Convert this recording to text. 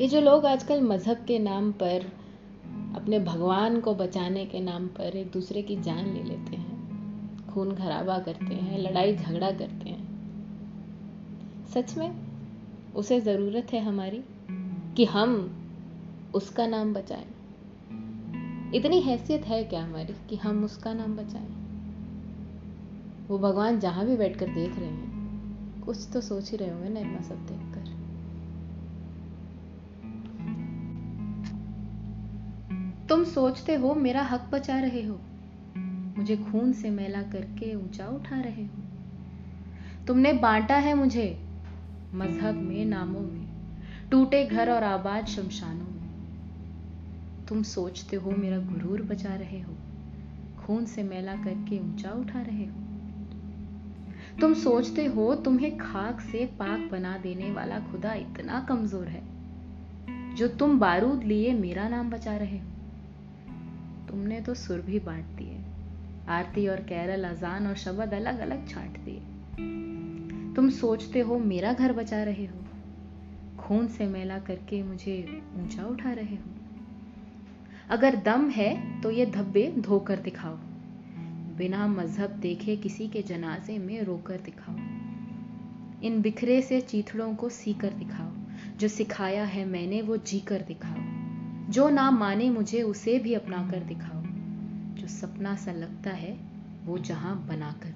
ये जो लोग आजकल मज़हब के नाम पर, अपने भगवान को बचाने के नाम पर एक दूसरे की जान ले लेते हैं, खून खराबा करते हैं, लड़ाई झगड़ा करते हैं। सच में उसे ज़रूरत है हमारी कि हम उसका नाम बचाएँ। इतनी हैसियत है क्या हमारी कि हम उसका नाम बचाएँ? वो भगवान जहाँ भी बैठकर देख रहे हैं, कुछ तो सोच ही रहे होंगे ना इतना सब देखकर। तुम सोचते हो मेरा हक बचा रहे हो। मुझे खून से मैला करके ऊँचा उठा रहे हो। तुमने बांटा है मुझे मज़हब में, नामों में, टूटे घर और आबाद शमशानों में। तुम सोचते हो मेरा गुरूर बचा रहे हो, खून से मैला करके ऊँचा उठा रहे हो। तुम सोचते हो तुम्हें खाक से पाक बना देने वाला खुदा इतना कमज़ोर है, जो तुम बारूद लिए मेरा नाम बचा रहे हो। तुमने तो सुर भी बांट दिए। आरती और कैरल, अजान और शब्द अलग अलग छांट दिए। तुम सोचते हो मेरा घर बचा रहे हो। खून से मैला करके मुझे ऊँचा उठा रहे हो। अगर दम है तो ये धब्बे धोकर दिखाओ। बिना मज़हब देखे किसी के जनाजे में रोकर दिखाओ। इन बिखरे से चीथड़ों को सीकर दिखाओ। जो सिखाया है मैंने वो जी कर दिखाओ। जो ना माने मुझे, उसे भी अपना कर दिखाओ। जो सपना सा लगता है, वो जहाँ बना कर